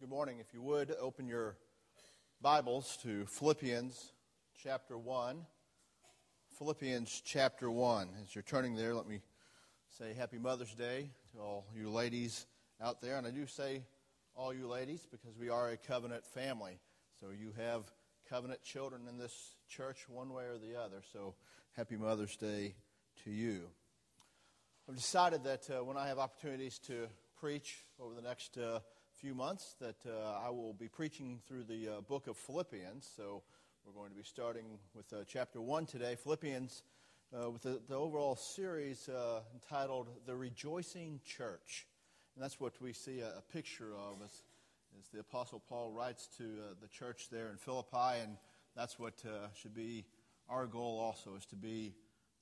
Good morning. If you would, open your Bibles to Philippians chapter 1. Philippians chapter 1. As you're turning there, let me say Happy Mother's Day to all you ladies out there. And I do say all you ladies because we are a covenant family. So you have covenant children in this church one way or the other. So happy Mother's Day to you. I've decided that uh, when I have opportunities to preach over the next uh, few months, that uh, I will be preaching through the uh, book of Philippians. So we're going to be starting with uh, chapter 1 today, Philippians, uh, with the, the, overall series entitled The Rejoicing Church. And that's what we see a, a picture of as, as, the Apostle Paul writes to the church there in Philippi, and that's what should be our goal also, is to be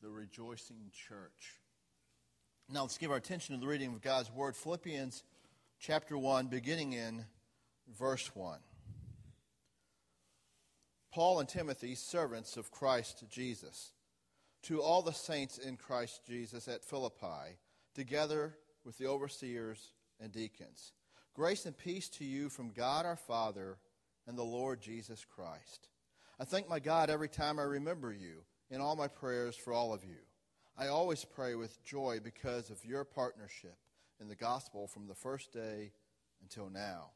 the rejoicing church. Now let's give our attention to the reading of God's Word. Philippians chapter 1, beginning in verse 1. Paul and Timothy, servants of Christ Jesus, to all the saints in Christ Jesus at Philippi, together with the overseers and deacons. Grace and peace to you from God our Father and the Lord Jesus Christ. I thank my God every time I remember you in all my prayers for all of you I always pray with joy because of your partnership in the gospel from the first day until now.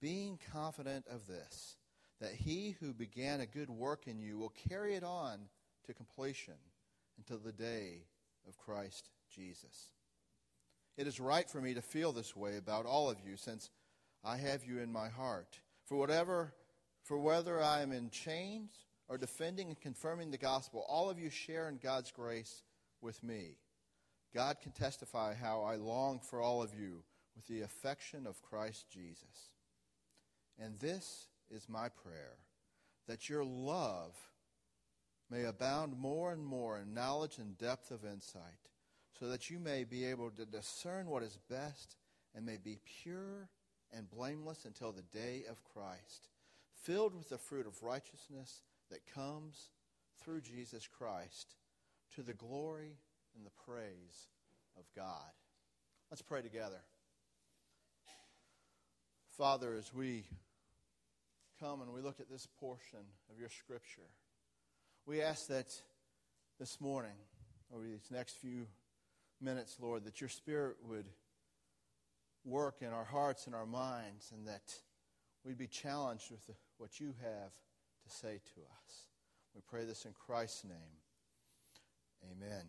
Being confident of this, that he who began a good work in you will carry it on to completion until the day of Christ Jesus. It is right for me to feel this way about all of you, since I have you in my heart. For whatever, for whether I am in chains or defending and confirming the gospel, all of you share in God's grace with me. God can testify how I long for all of you with the affection of Christ Jesus. And this is my prayer that your love may abound more and more in knowledge and depth of insight, so that you may be able to discern what is best and may be pure and blameless until the day of Christ, filled with the fruit of righteousness that comes through Jesus Christ to the glory and the praise of God. Let's pray together. Father, as we come and we look at this portion of your scripture, we ask that this morning, over these next few minutes, Lord, that your Spirit would work in our hearts and our minds, and that we'd be challenged with what you have to say to us. We pray this in Christ's name. Amen.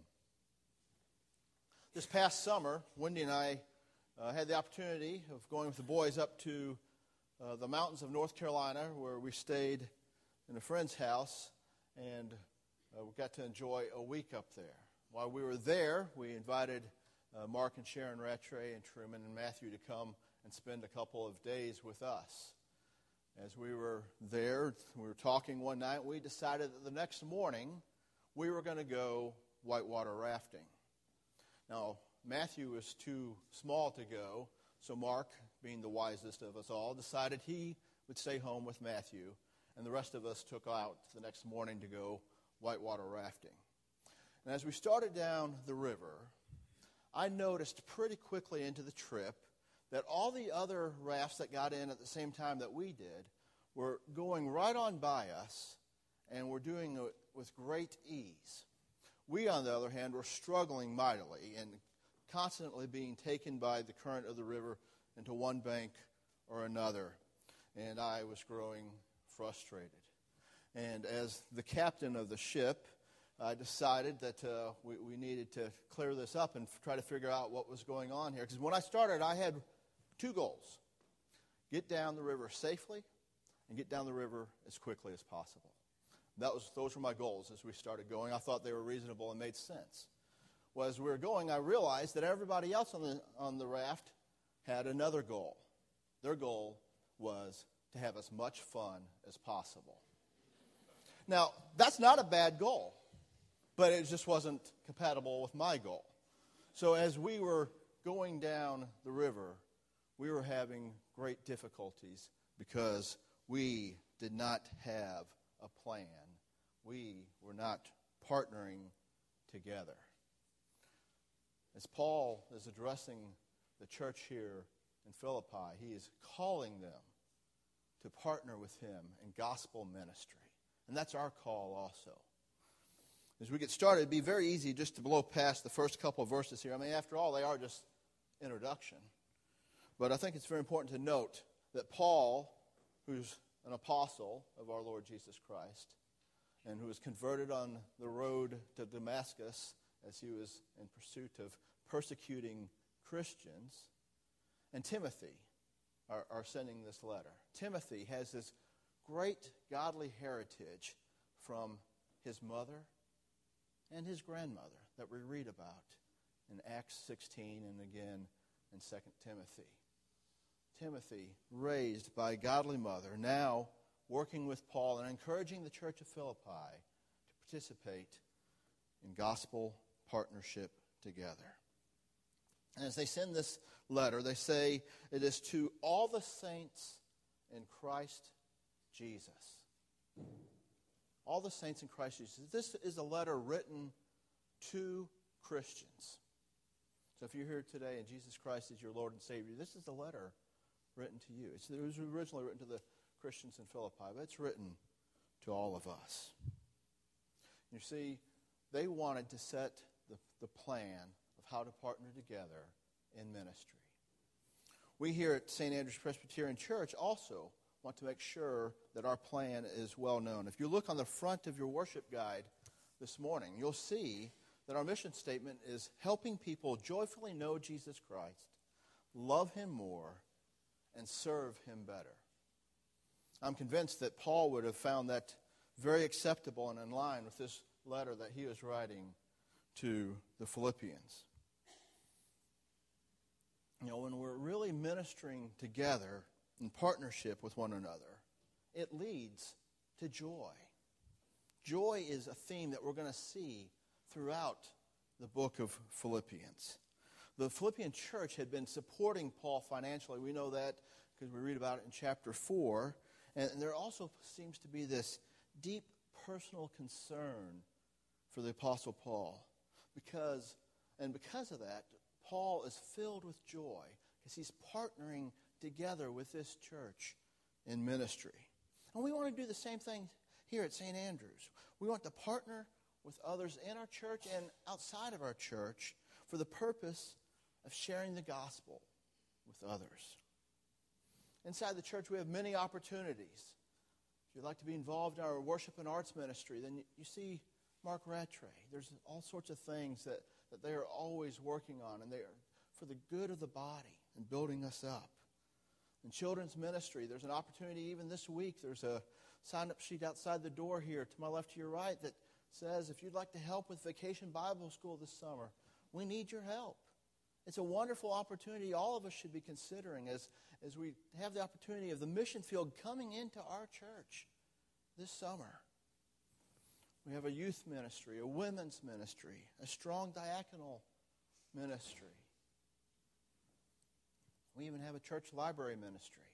This past summer, Wendy and I uh, had the opportunity of going with the boys up to uh, the mountains of North Carolina, where we stayed in a friend's house, and uh, we got to enjoy a week up there. While we were there, we invited uh, Mark and Sharon Rattray and Truman and Matthew to come and spend a couple of days with us as we were there, we were talking one night, we decided that the next morning we were going to go whitewater rafting. Now, Matthew was too small to go, so Mark, being the wisest of us all, decided he would stay home with Matthew, and the rest of us took out the next morning to go whitewater rafting. And as we started down the river, I noticed pretty quickly into the trip that all the other rafts that got in at the same time that we did were going right on by us and were doing it with great ease. We, on the other hand, were struggling mightily and constantly being taken by the current of the river into one bank or another. And I was growing frustrated. And as the captain of the ship, I decided that uh, we, we needed to clear this up and f- try to figure out what was going on here. Because when I started, I had two goals get down the river safely and get down the river as quickly as possible. That was, those were my goals as we started going. I thought they were reasonable and made sense. Well, as we were going, I realized that everybody else on the, on the raft had another goal. Their goal was to have as much fun as possible. Now, that's not a bad goal, but it just wasn't compatible with my goal. So as we were going down the river, we were having great difficulties because we did not have a plan. We were not partnering together. As Paul is addressing the church here in Philippi, he is calling them to partner with him in gospel ministry. And that's our call also. As we get started, it'd be very easy just to blow past the first couple of verses here. I mean, after all, they are just introduction. But I think it's very important to note that Paul, who's an apostle of our Lord Jesus Christ, and who was converted on the road to Damascus as he was in pursuit of persecuting Christians, and Timothy are, are sending this letter. Timothy has this great godly heritage from his mother and his grandmother that we read about in Acts 16 and again in 2 Timothy. Timothy, raised by a godly mother, now working with Paul and encouraging the church of Philippi to participate in gospel partnership together. And as they send this letter, they say it is to all the saints in Christ Jesus. All the saints in Christ Jesus. This is a letter written to Christians. So if you're here today and Jesus Christ is your Lord and Savior, this is a letter written to you. It was originally written to the Christians in Philippi, but it's written to all of us. You see, they wanted to set the, the plan of how to partner together in ministry. We here at St. Andrew's Presbyterian Church also want to make sure that our plan is well known. If you look on the front of your worship guide this morning, you'll see that our mission statement is helping people joyfully know Jesus Christ, love him more, and serve him better. I'm convinced that Paul would have found that very acceptable and in line with this letter that he was writing to the Philippians. You know, when we're really ministering together in partnership with one another, it leads to joy. Joy is a theme that we're going to see throughout the book of Philippians. The Philippian church had been supporting Paul financially. We know that because we read about it in chapter 4. And there also seems to be this deep personal concern for the Apostle Paul. Because, and because of that, Paul is filled with joy because he's partnering together with this church in ministry. And we want to do the same thing here at St. Andrews. We want to partner with others in our church and outside of our church for the purpose of sharing the gospel with others. Inside the church, we have many opportunities. If you'd like to be involved in our worship and arts ministry, then you see Mark Rattray. There's all sorts of things that, that they are always working on, and they are for the good of the body and building us up. In children's ministry, there's an opportunity even this week. There's a sign up sheet outside the door here to my left to your right that says if you'd like to help with Vacation Bible School this summer, we need your help. It's a wonderful opportunity all of us should be considering as, as we have the opportunity of the mission field coming into our church this summer. We have a youth ministry, a women's ministry, a strong diaconal ministry. We even have a church library ministry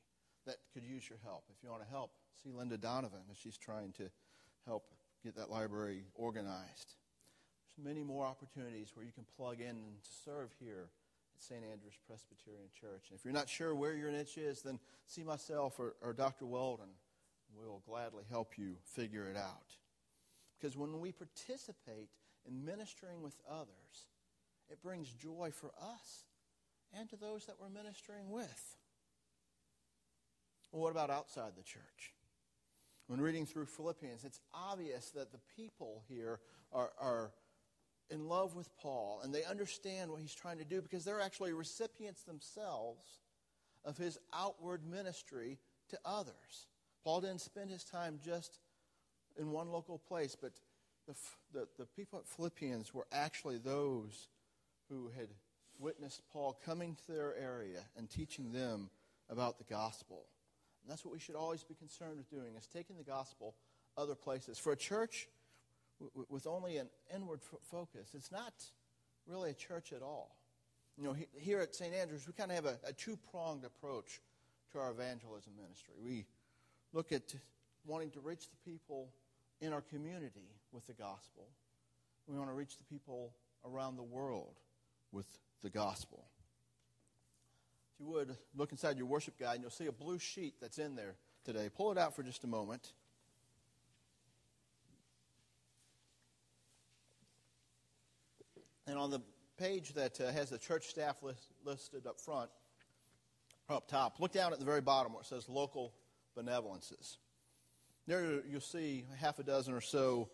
that could use your help. If you want to help, see Linda Donovan as she's trying to help get that library organized. There's many more opportunities where you can plug in and serve here St. Andrew's Presbyterian Church. And if you're not sure where your niche is, then see myself or, or Dr. Weldon. We will gladly help you figure it out. Because when we participate in ministering with others, it brings joy for us and to those that we're ministering with. Well, what about outside the church? When reading through Philippians, it's obvious that the people here are, are in love with Paul and they understand what he's trying to do because they're actually recipients themselves of his outward ministry to others. Paul didn't spend his time just in one local place, but the, the, the people at Philippians were actually those who had witnessed Paul coming to their area and teaching them about the gospel. And that's what we should always be concerned with doing, is taking the gospel other places. For a church with only an inward focus, it's not really a church at all. You know, here at St. Andrews, we kind of have a, a two-pronged approach to our evangelism ministry. We look at wanting to reach the people in our community with the gospel. We want to reach the people around the world with the gospel. if you would, look inside your worship guide and you'll see a blue sheet that's in there today. Pull it out for just a moment. On the page that uh, has the church staff list, listed up front, up top, look down at the very bottom where it says local benevolences. There you'll see half a dozen or so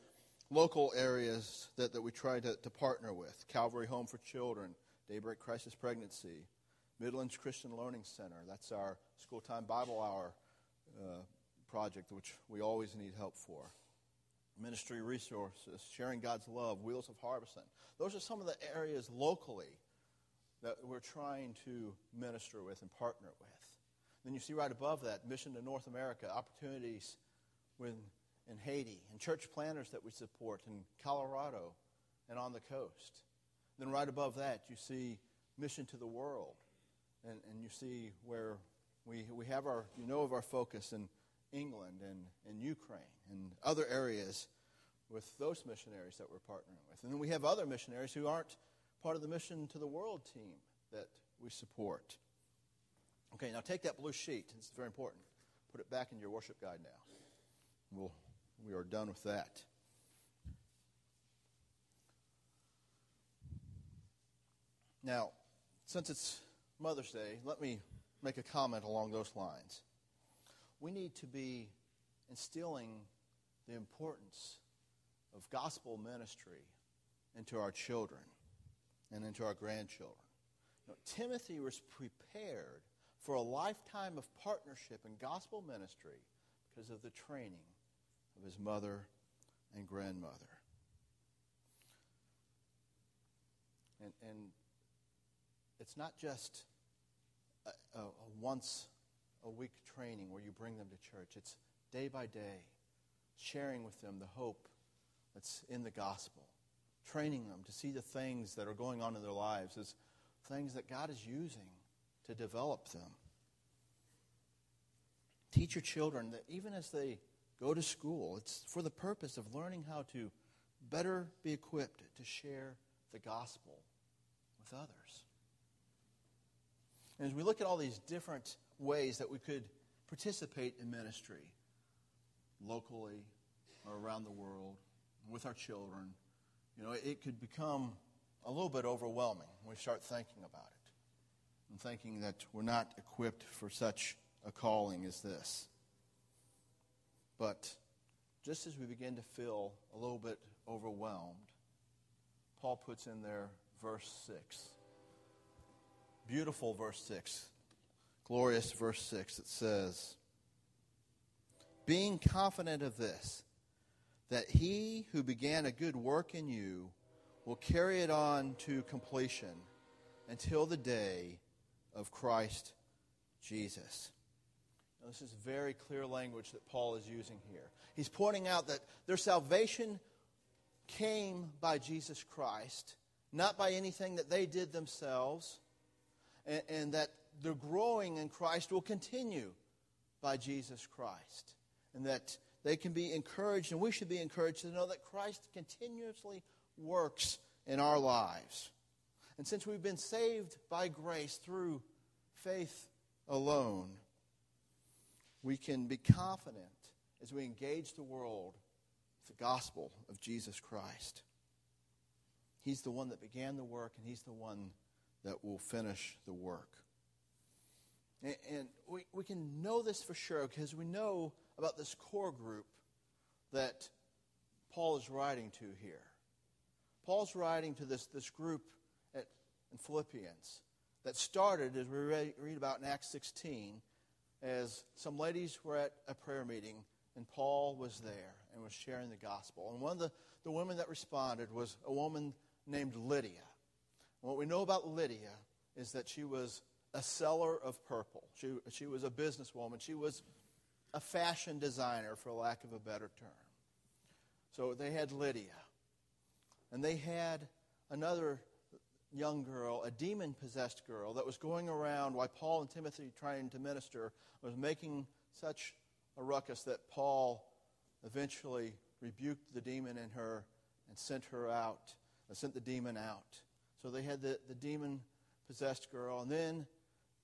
local areas that, that we try to, to partner with Calvary Home for Children, Daybreak Crisis Pregnancy, Midlands Christian Learning Center. That's our school time Bible hour uh, project, which we always need help for. Ministry resources, sharing God's love, Wheels of Harbison. Those are some of the areas locally that we're trying to minister with and partner with. Then you see right above that, Mission to North America, opportunities with, in Haiti, and church planners that we support in Colorado and on the coast. Then right above that, you see Mission to the World, and, and you see where we, we have our, you know of our focus in England and, and Ukraine and other areas with those missionaries that we're partnering with. And then we have other missionaries who aren't part of the Mission to the World team that we support. Okay, now take that blue sheet. It's very important. Put it back in your worship guide now. We'll, we are done with that. Now, since it's Mother's Day, let me make a comment along those lines. We need to be instilling the importance of gospel ministry into our children and into our grandchildren. You know, Timothy was prepared for a lifetime of partnership in gospel ministry because of the training of his mother and grandmother. And, and it's not just a, a, a once a week training where you bring them to church, it's day by day, sharing with them the hope that's in the gospel, training them to see the things that are going on in their lives as things that God is using to develop them. Teach your children that even as they go to school, it's for the purpose of learning how to better be equipped to share the gospel with others. And as we look at all these different ways that we could participate in ministry, locally or around the world, with our children, you know, it could become a little bit overwhelming when we start thinking about it and thinking that we're not equipped for such a calling as this. But just as we begin to feel a little bit overwhelmed, Paul puts in there verse 6. Beautiful verse 6. Glorious verse 6. It says, Being confident of this, that he who began a good work in you will carry it on to completion until the day of Christ Jesus. Now, this is very clear language that Paul is using here. He's pointing out that their salvation came by Jesus Christ, not by anything that they did themselves, and, and that their growing in Christ will continue by Jesus Christ, and that they can be encouraged, and we should be encouraged to know that Christ continuously works in our lives. And since we've been saved by grace through faith alone, we can be confident as we engage the world with the gospel of Jesus Christ. He's the one that began the work, and He's the one that will finish the work. And, and we, we can know this for sure because we know about this core group that Paul is writing to here. Paul's writing to this, this group at, in Philippians that started, as we read, read about in Acts 16, as some ladies were at a prayer meeting and Paul was there and was sharing the gospel. And one of the, the women that responded was a woman named Lydia. And what we know about Lydia is that she was a seller of purple. She, she was a businesswoman. She was a fashion designer, for lack of a better term. So they had Lydia. And they had another young girl, a demon possessed girl, that was going around while Paul and Timothy, trying to minister, was making such a ruckus that Paul eventually rebuked the demon in her and sent her out, sent the demon out. So they had the, the demon possessed girl. And then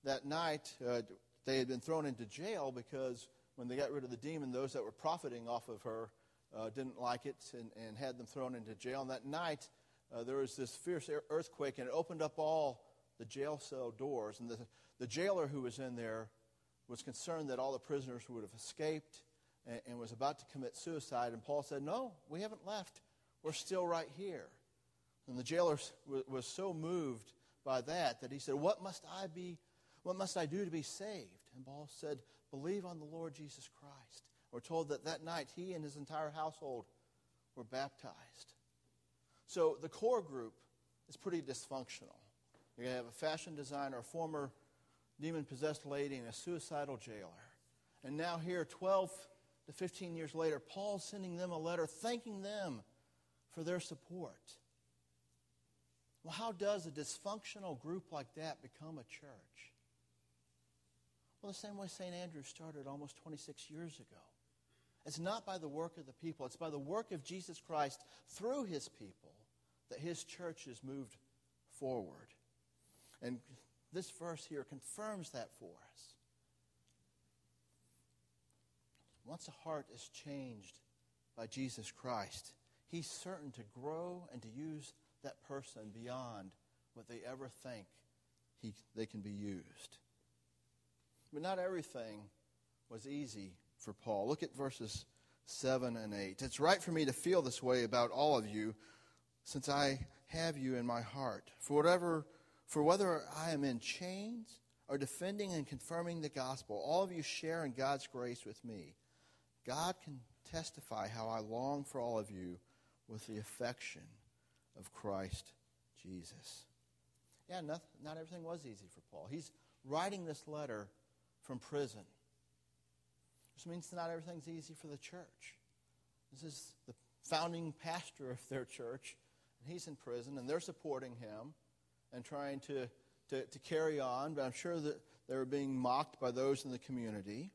that night, uh, they had been thrown into jail because when they got rid of the demon, those that were profiting off of her uh, didn't like it and, and had them thrown into jail. And that night, uh, there was this fierce earthquake, and it opened up all the jail cell doors. And the, the jailer who was in there was concerned that all the prisoners would have escaped and, and was about to commit suicide. And Paul said, No, we haven't left. We're still right here. And the jailer was, was so moved by that that he said, What must I be? What must I do to be saved? And Paul said, Believe on the Lord Jesus Christ. We're told that that night he and his entire household were baptized. So the core group is pretty dysfunctional. You're going to have a fashion designer, a former demon possessed lady, and a suicidal jailer. And now, here, 12 to 15 years later, Paul's sending them a letter thanking them for their support. Well, how does a dysfunctional group like that become a church? Well, the same way St. Andrew started almost 26 years ago. It's not by the work of the people, it's by the work of Jesus Christ through his people that his church has moved forward. And this verse here confirms that for us. Once a heart is changed by Jesus Christ, he's certain to grow and to use that person beyond what they ever think he, they can be used. But not everything was easy for Paul. Look at verses 7 and 8. It's right for me to feel this way about all of you since I have you in my heart. For whatever for whether I am in chains or defending and confirming the gospel, all of you share in God's grace with me. God can testify how I long for all of you with the affection of Christ Jesus. Yeah, not, not everything was easy for Paul. He's writing this letter from prison, which means not everything's easy for the church. This is the founding pastor of their church, and he's in prison, and they're supporting him and trying to, to, to carry on, but I'm sure that they were being mocked by those in the community.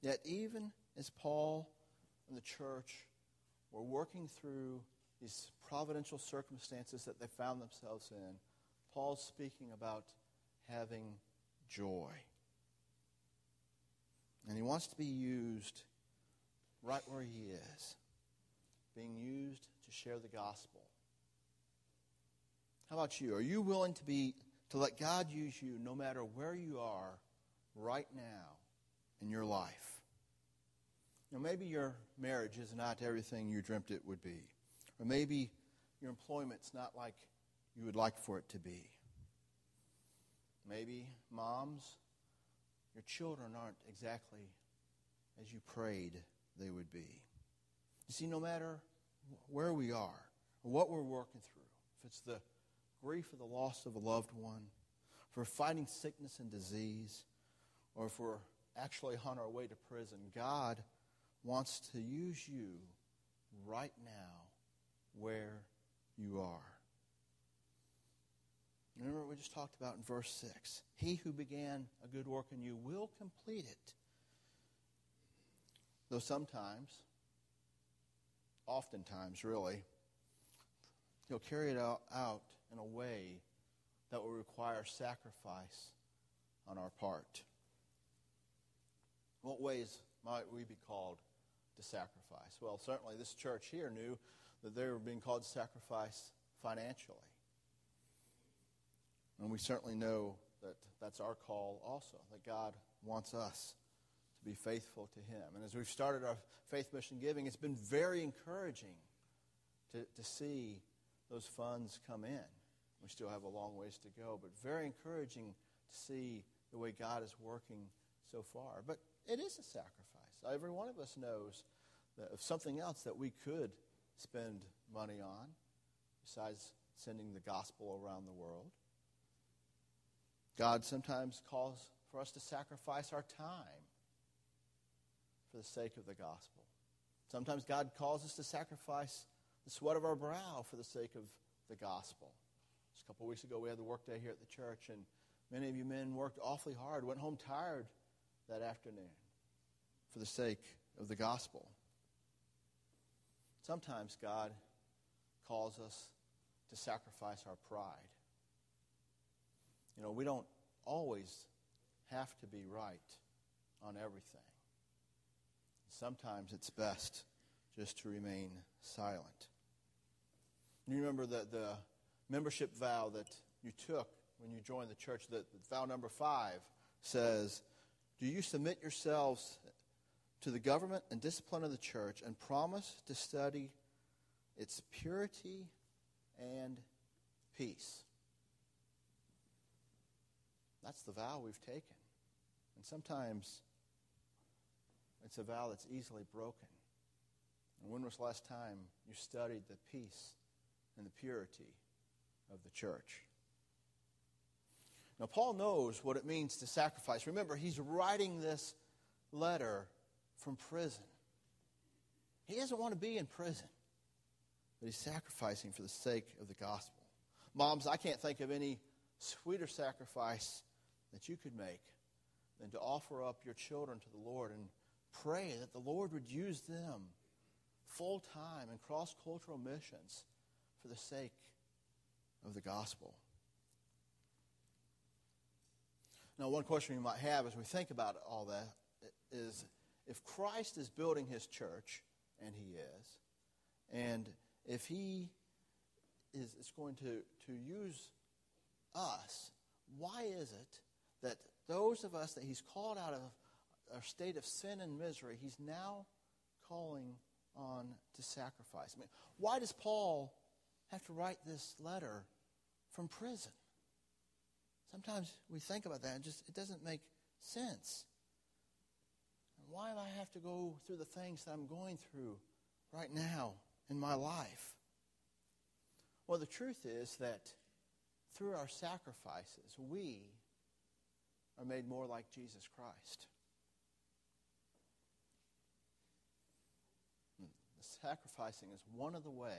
Yet, even as Paul and the church were working through these providential circumstances that they found themselves in, Paul's speaking about having joy. And he wants to be used right where he is, being used to share the gospel. How about you? Are you willing to be to let God use you no matter where you are right now in your life? Know, maybe your marriage is not everything you dreamt it would be. Or maybe your employment's not like you would like for it to be. Maybe, moms, your children aren't exactly as you prayed they would be. You see, no matter where we are or what we're working through, if it's the grief of the loss of a loved one, for fighting sickness and disease, or if we're actually on our way to prison, God wants to use you right now where you are. Remember what we just talked about in verse 6. He who began a good work in you will complete it. Though sometimes, oftentimes really, he'll carry it out, out in a way that will require sacrifice on our part. What ways might we be called to sacrifice? Well, certainly this church here knew that they were being called to sacrifice financially. And we certainly know that that's our call also, that God wants us to be faithful to Him. And as we've started our faith mission giving, it's been very encouraging to, to see those funds come in. We still have a long ways to go, but very encouraging to see the way God is working so far. But it is a sacrifice. Every one of us knows that of something else that we could spend money on besides sending the gospel around the world. God sometimes calls for us to sacrifice our time for the sake of the gospel. Sometimes God calls us to sacrifice the sweat of our brow for the sake of the gospel. Just a couple weeks ago, we had the workday here at the church, and many of you men worked awfully hard, went home tired that afternoon for the sake of the gospel. Sometimes God calls us to sacrifice our pride. You know, we don't always have to be right on everything. Sometimes it's best just to remain silent. You remember that the membership vow that you took when you joined the church, that vow number five says, Do you submit yourselves to the government and discipline of the church and promise to study its purity and peace? That's the vow we've taken. And sometimes it's a vow that's easily broken. And when was the last time you studied the peace and the purity of the church? Now, Paul knows what it means to sacrifice. Remember, he's writing this letter from prison. He doesn't want to be in prison, but he's sacrificing for the sake of the gospel. Moms, I can't think of any sweeter sacrifice that you could make than to offer up your children to the Lord and pray that the Lord would use them full time in cross cultural missions for the sake of the gospel. Now, one question we might have as we think about all that is if Christ is building his church, and he is, and if he is, is going to, to use us, why is it that those of us that he's called out of our state of sin and misery, he's now calling on to sacrifice. I mean, why does Paul have to write this letter from prison? Sometimes we think about that and just it doesn't make sense. Why do I have to go through the things that I'm going through right now in my life? Well, the truth is that through our sacrifices, we are made more like Jesus Christ. Hmm. The sacrificing is one of the ways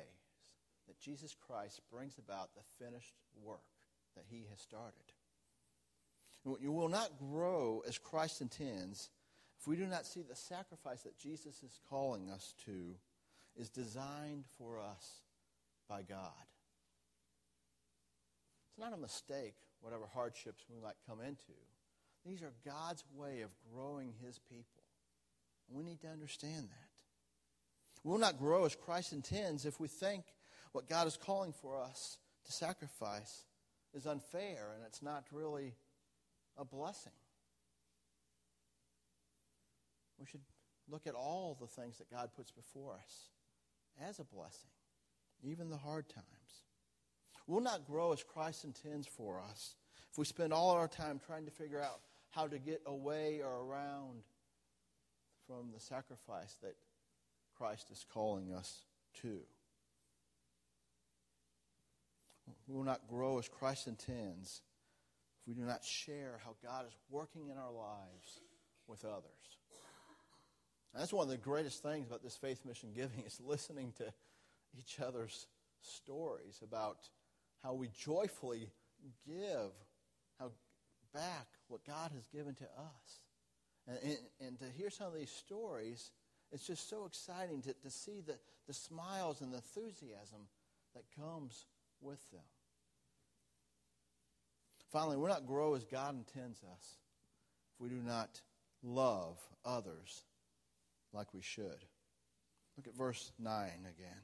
that Jesus Christ brings about the finished work that he has started. You will not grow as Christ intends if we do not see the sacrifice that Jesus is calling us to is designed for us by God. It's not a mistake, whatever hardships we might come into. These are God's way of growing his people. We need to understand that. We'll not grow as Christ intends if we think what God is calling for us to sacrifice is unfair and it's not really a blessing. We should look at all the things that God puts before us as a blessing, even the hard times. We'll not grow as Christ intends for us if we spend all our time trying to figure out how to get away or around from the sacrifice that Christ is calling us to. We will not grow as Christ intends if we do not share how God is working in our lives with others. And that's one of the greatest things about this faith mission giving is listening to each other's stories about how we joyfully give how back what God has given to us. And, and, and, to hear some of these stories, it's just so exciting to, to see the, the smiles and the enthusiasm that comes with them. Finally, we're not grow as God intends us if we do not love others like we should. Look at verse 9 again.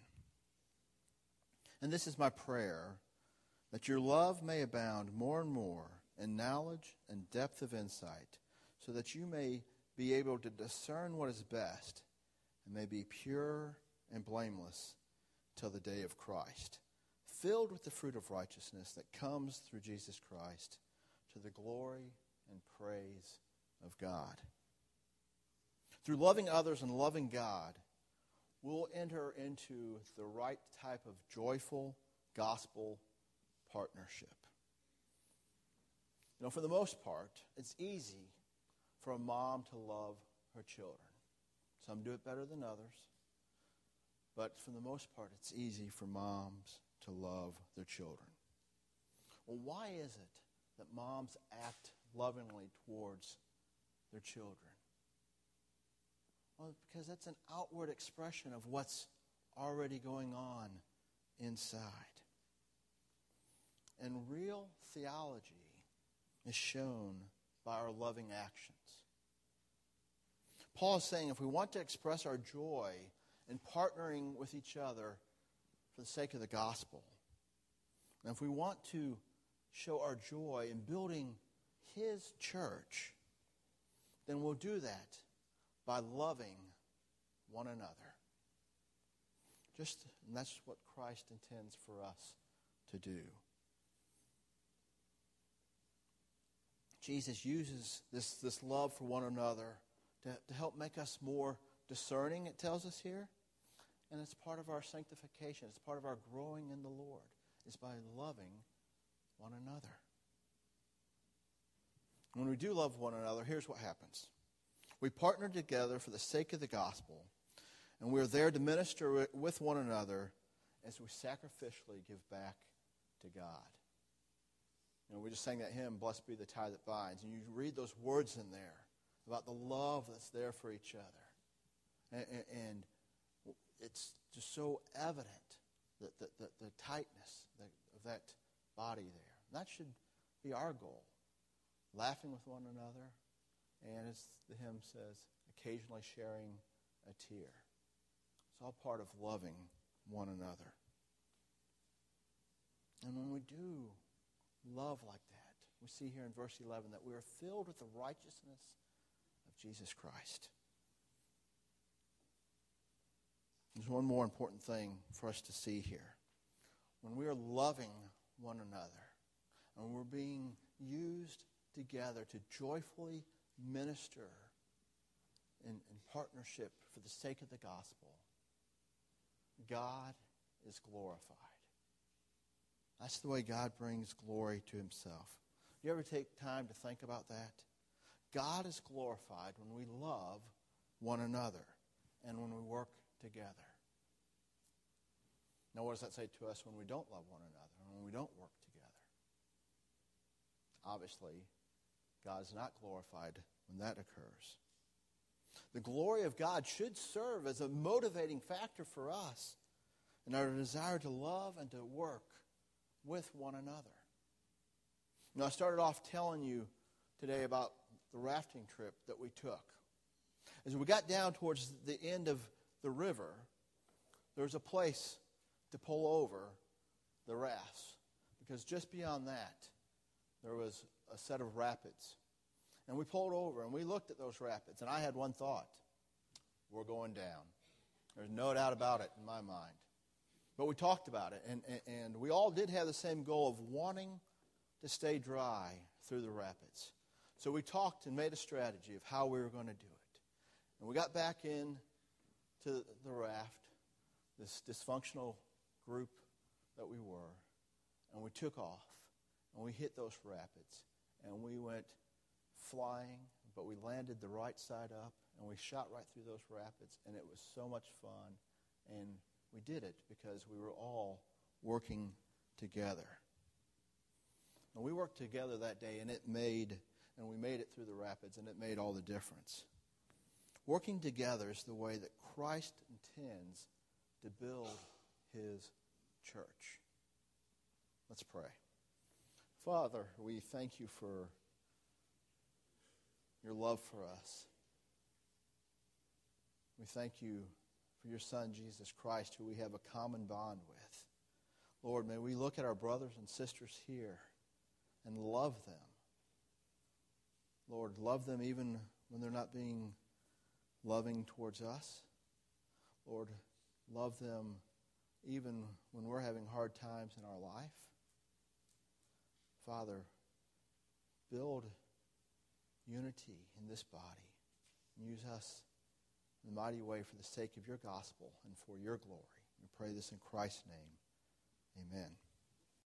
And this is my prayer that your love may abound more and more in knowledge and depth of insight, so that you may be able to discern what is best and may be pure and blameless till the day of Christ, filled with the fruit of righteousness that comes through Jesus Christ to the glory and praise of God. Through loving others and loving God, we'll enter into the right type of joyful gospel partnership. You know, for the most part, it's easy for a mom to love her children. Some do it better than others. But for the most part, it's easy for moms to love their children. Well, why is it that moms act lovingly towards their children? Well, because that's an outward expression of what's already going on inside. And real theology is shown by our loving actions. Paul is saying if we want to express our joy in partnering with each other for the sake of the gospel, and if we want to show our joy in building his church, then we'll do that by loving one another. Just and that's what Christ intends for us to do. Jesus uses this, this love for one another to, to help make us more discerning, it tells us here. And it's part of our sanctification. It's part of our growing in the Lord. Is by loving one another. When we do love one another, here's what happens. We partner together for the sake of the gospel, and we're there to minister with one another as we sacrificially give back to God. You know, we just sang that hymn, Blessed be the tie that binds. And you read those words in there about the love that's there for each other. And, and it's just so evident that the, the, the tightness of that body there. That should be our goal. Laughing with one another, and as the hymn says, occasionally sharing a tear. It's all part of loving one another. And when we do love like that. We see here in verse 11 that we are filled with the righteousness of Jesus Christ. There's one more important thing for us to see here. When we are loving one another and we're being used together to joyfully minister in, in partnership for the sake of the gospel, God is glorified. That's the way God brings glory to himself. You ever take time to think about that? God is glorified when we love one another and when we work together. Now, what does that say to us when we don't love one another and when we don't work together? Obviously, God is not glorified when that occurs. The glory of God should serve as a motivating factor for us in our desire to love and to work with one another. Now, I started off telling you today about the rafting trip that we took. As we got down towards the end of the river, there was a place to pull over the rafts because just beyond that, there was a set of rapids. And we pulled over and we looked at those rapids, and I had one thought we're going down. There's no doubt about it in my mind. But we talked about it, and, and we all did have the same goal of wanting to stay dry through the rapids. So we talked and made a strategy of how we were going to do it. And we got back in to the raft, this dysfunctional group that we were, and we took off, and we hit those rapids, and we went flying, but we landed the right side up, and we shot right through those rapids, and it was so much fun. And we did it because we were all working together. And we worked together that day, and it made, and we made it through the rapids, and it made all the difference. Working together is the way that Christ intends to build his church. Let's pray. Father, we thank you for your love for us. We thank you for your Son, Jesus Christ, who we have a common bond with. Lord, may we look at our brothers and sisters here and love them. Lord, love them even when they're not being loving towards us. Lord, love them even when we're having hard times in our life. Father, build unity in this body. and Use us in mighty way for the sake of your gospel and for your glory. We pray this in Christ's name. Amen.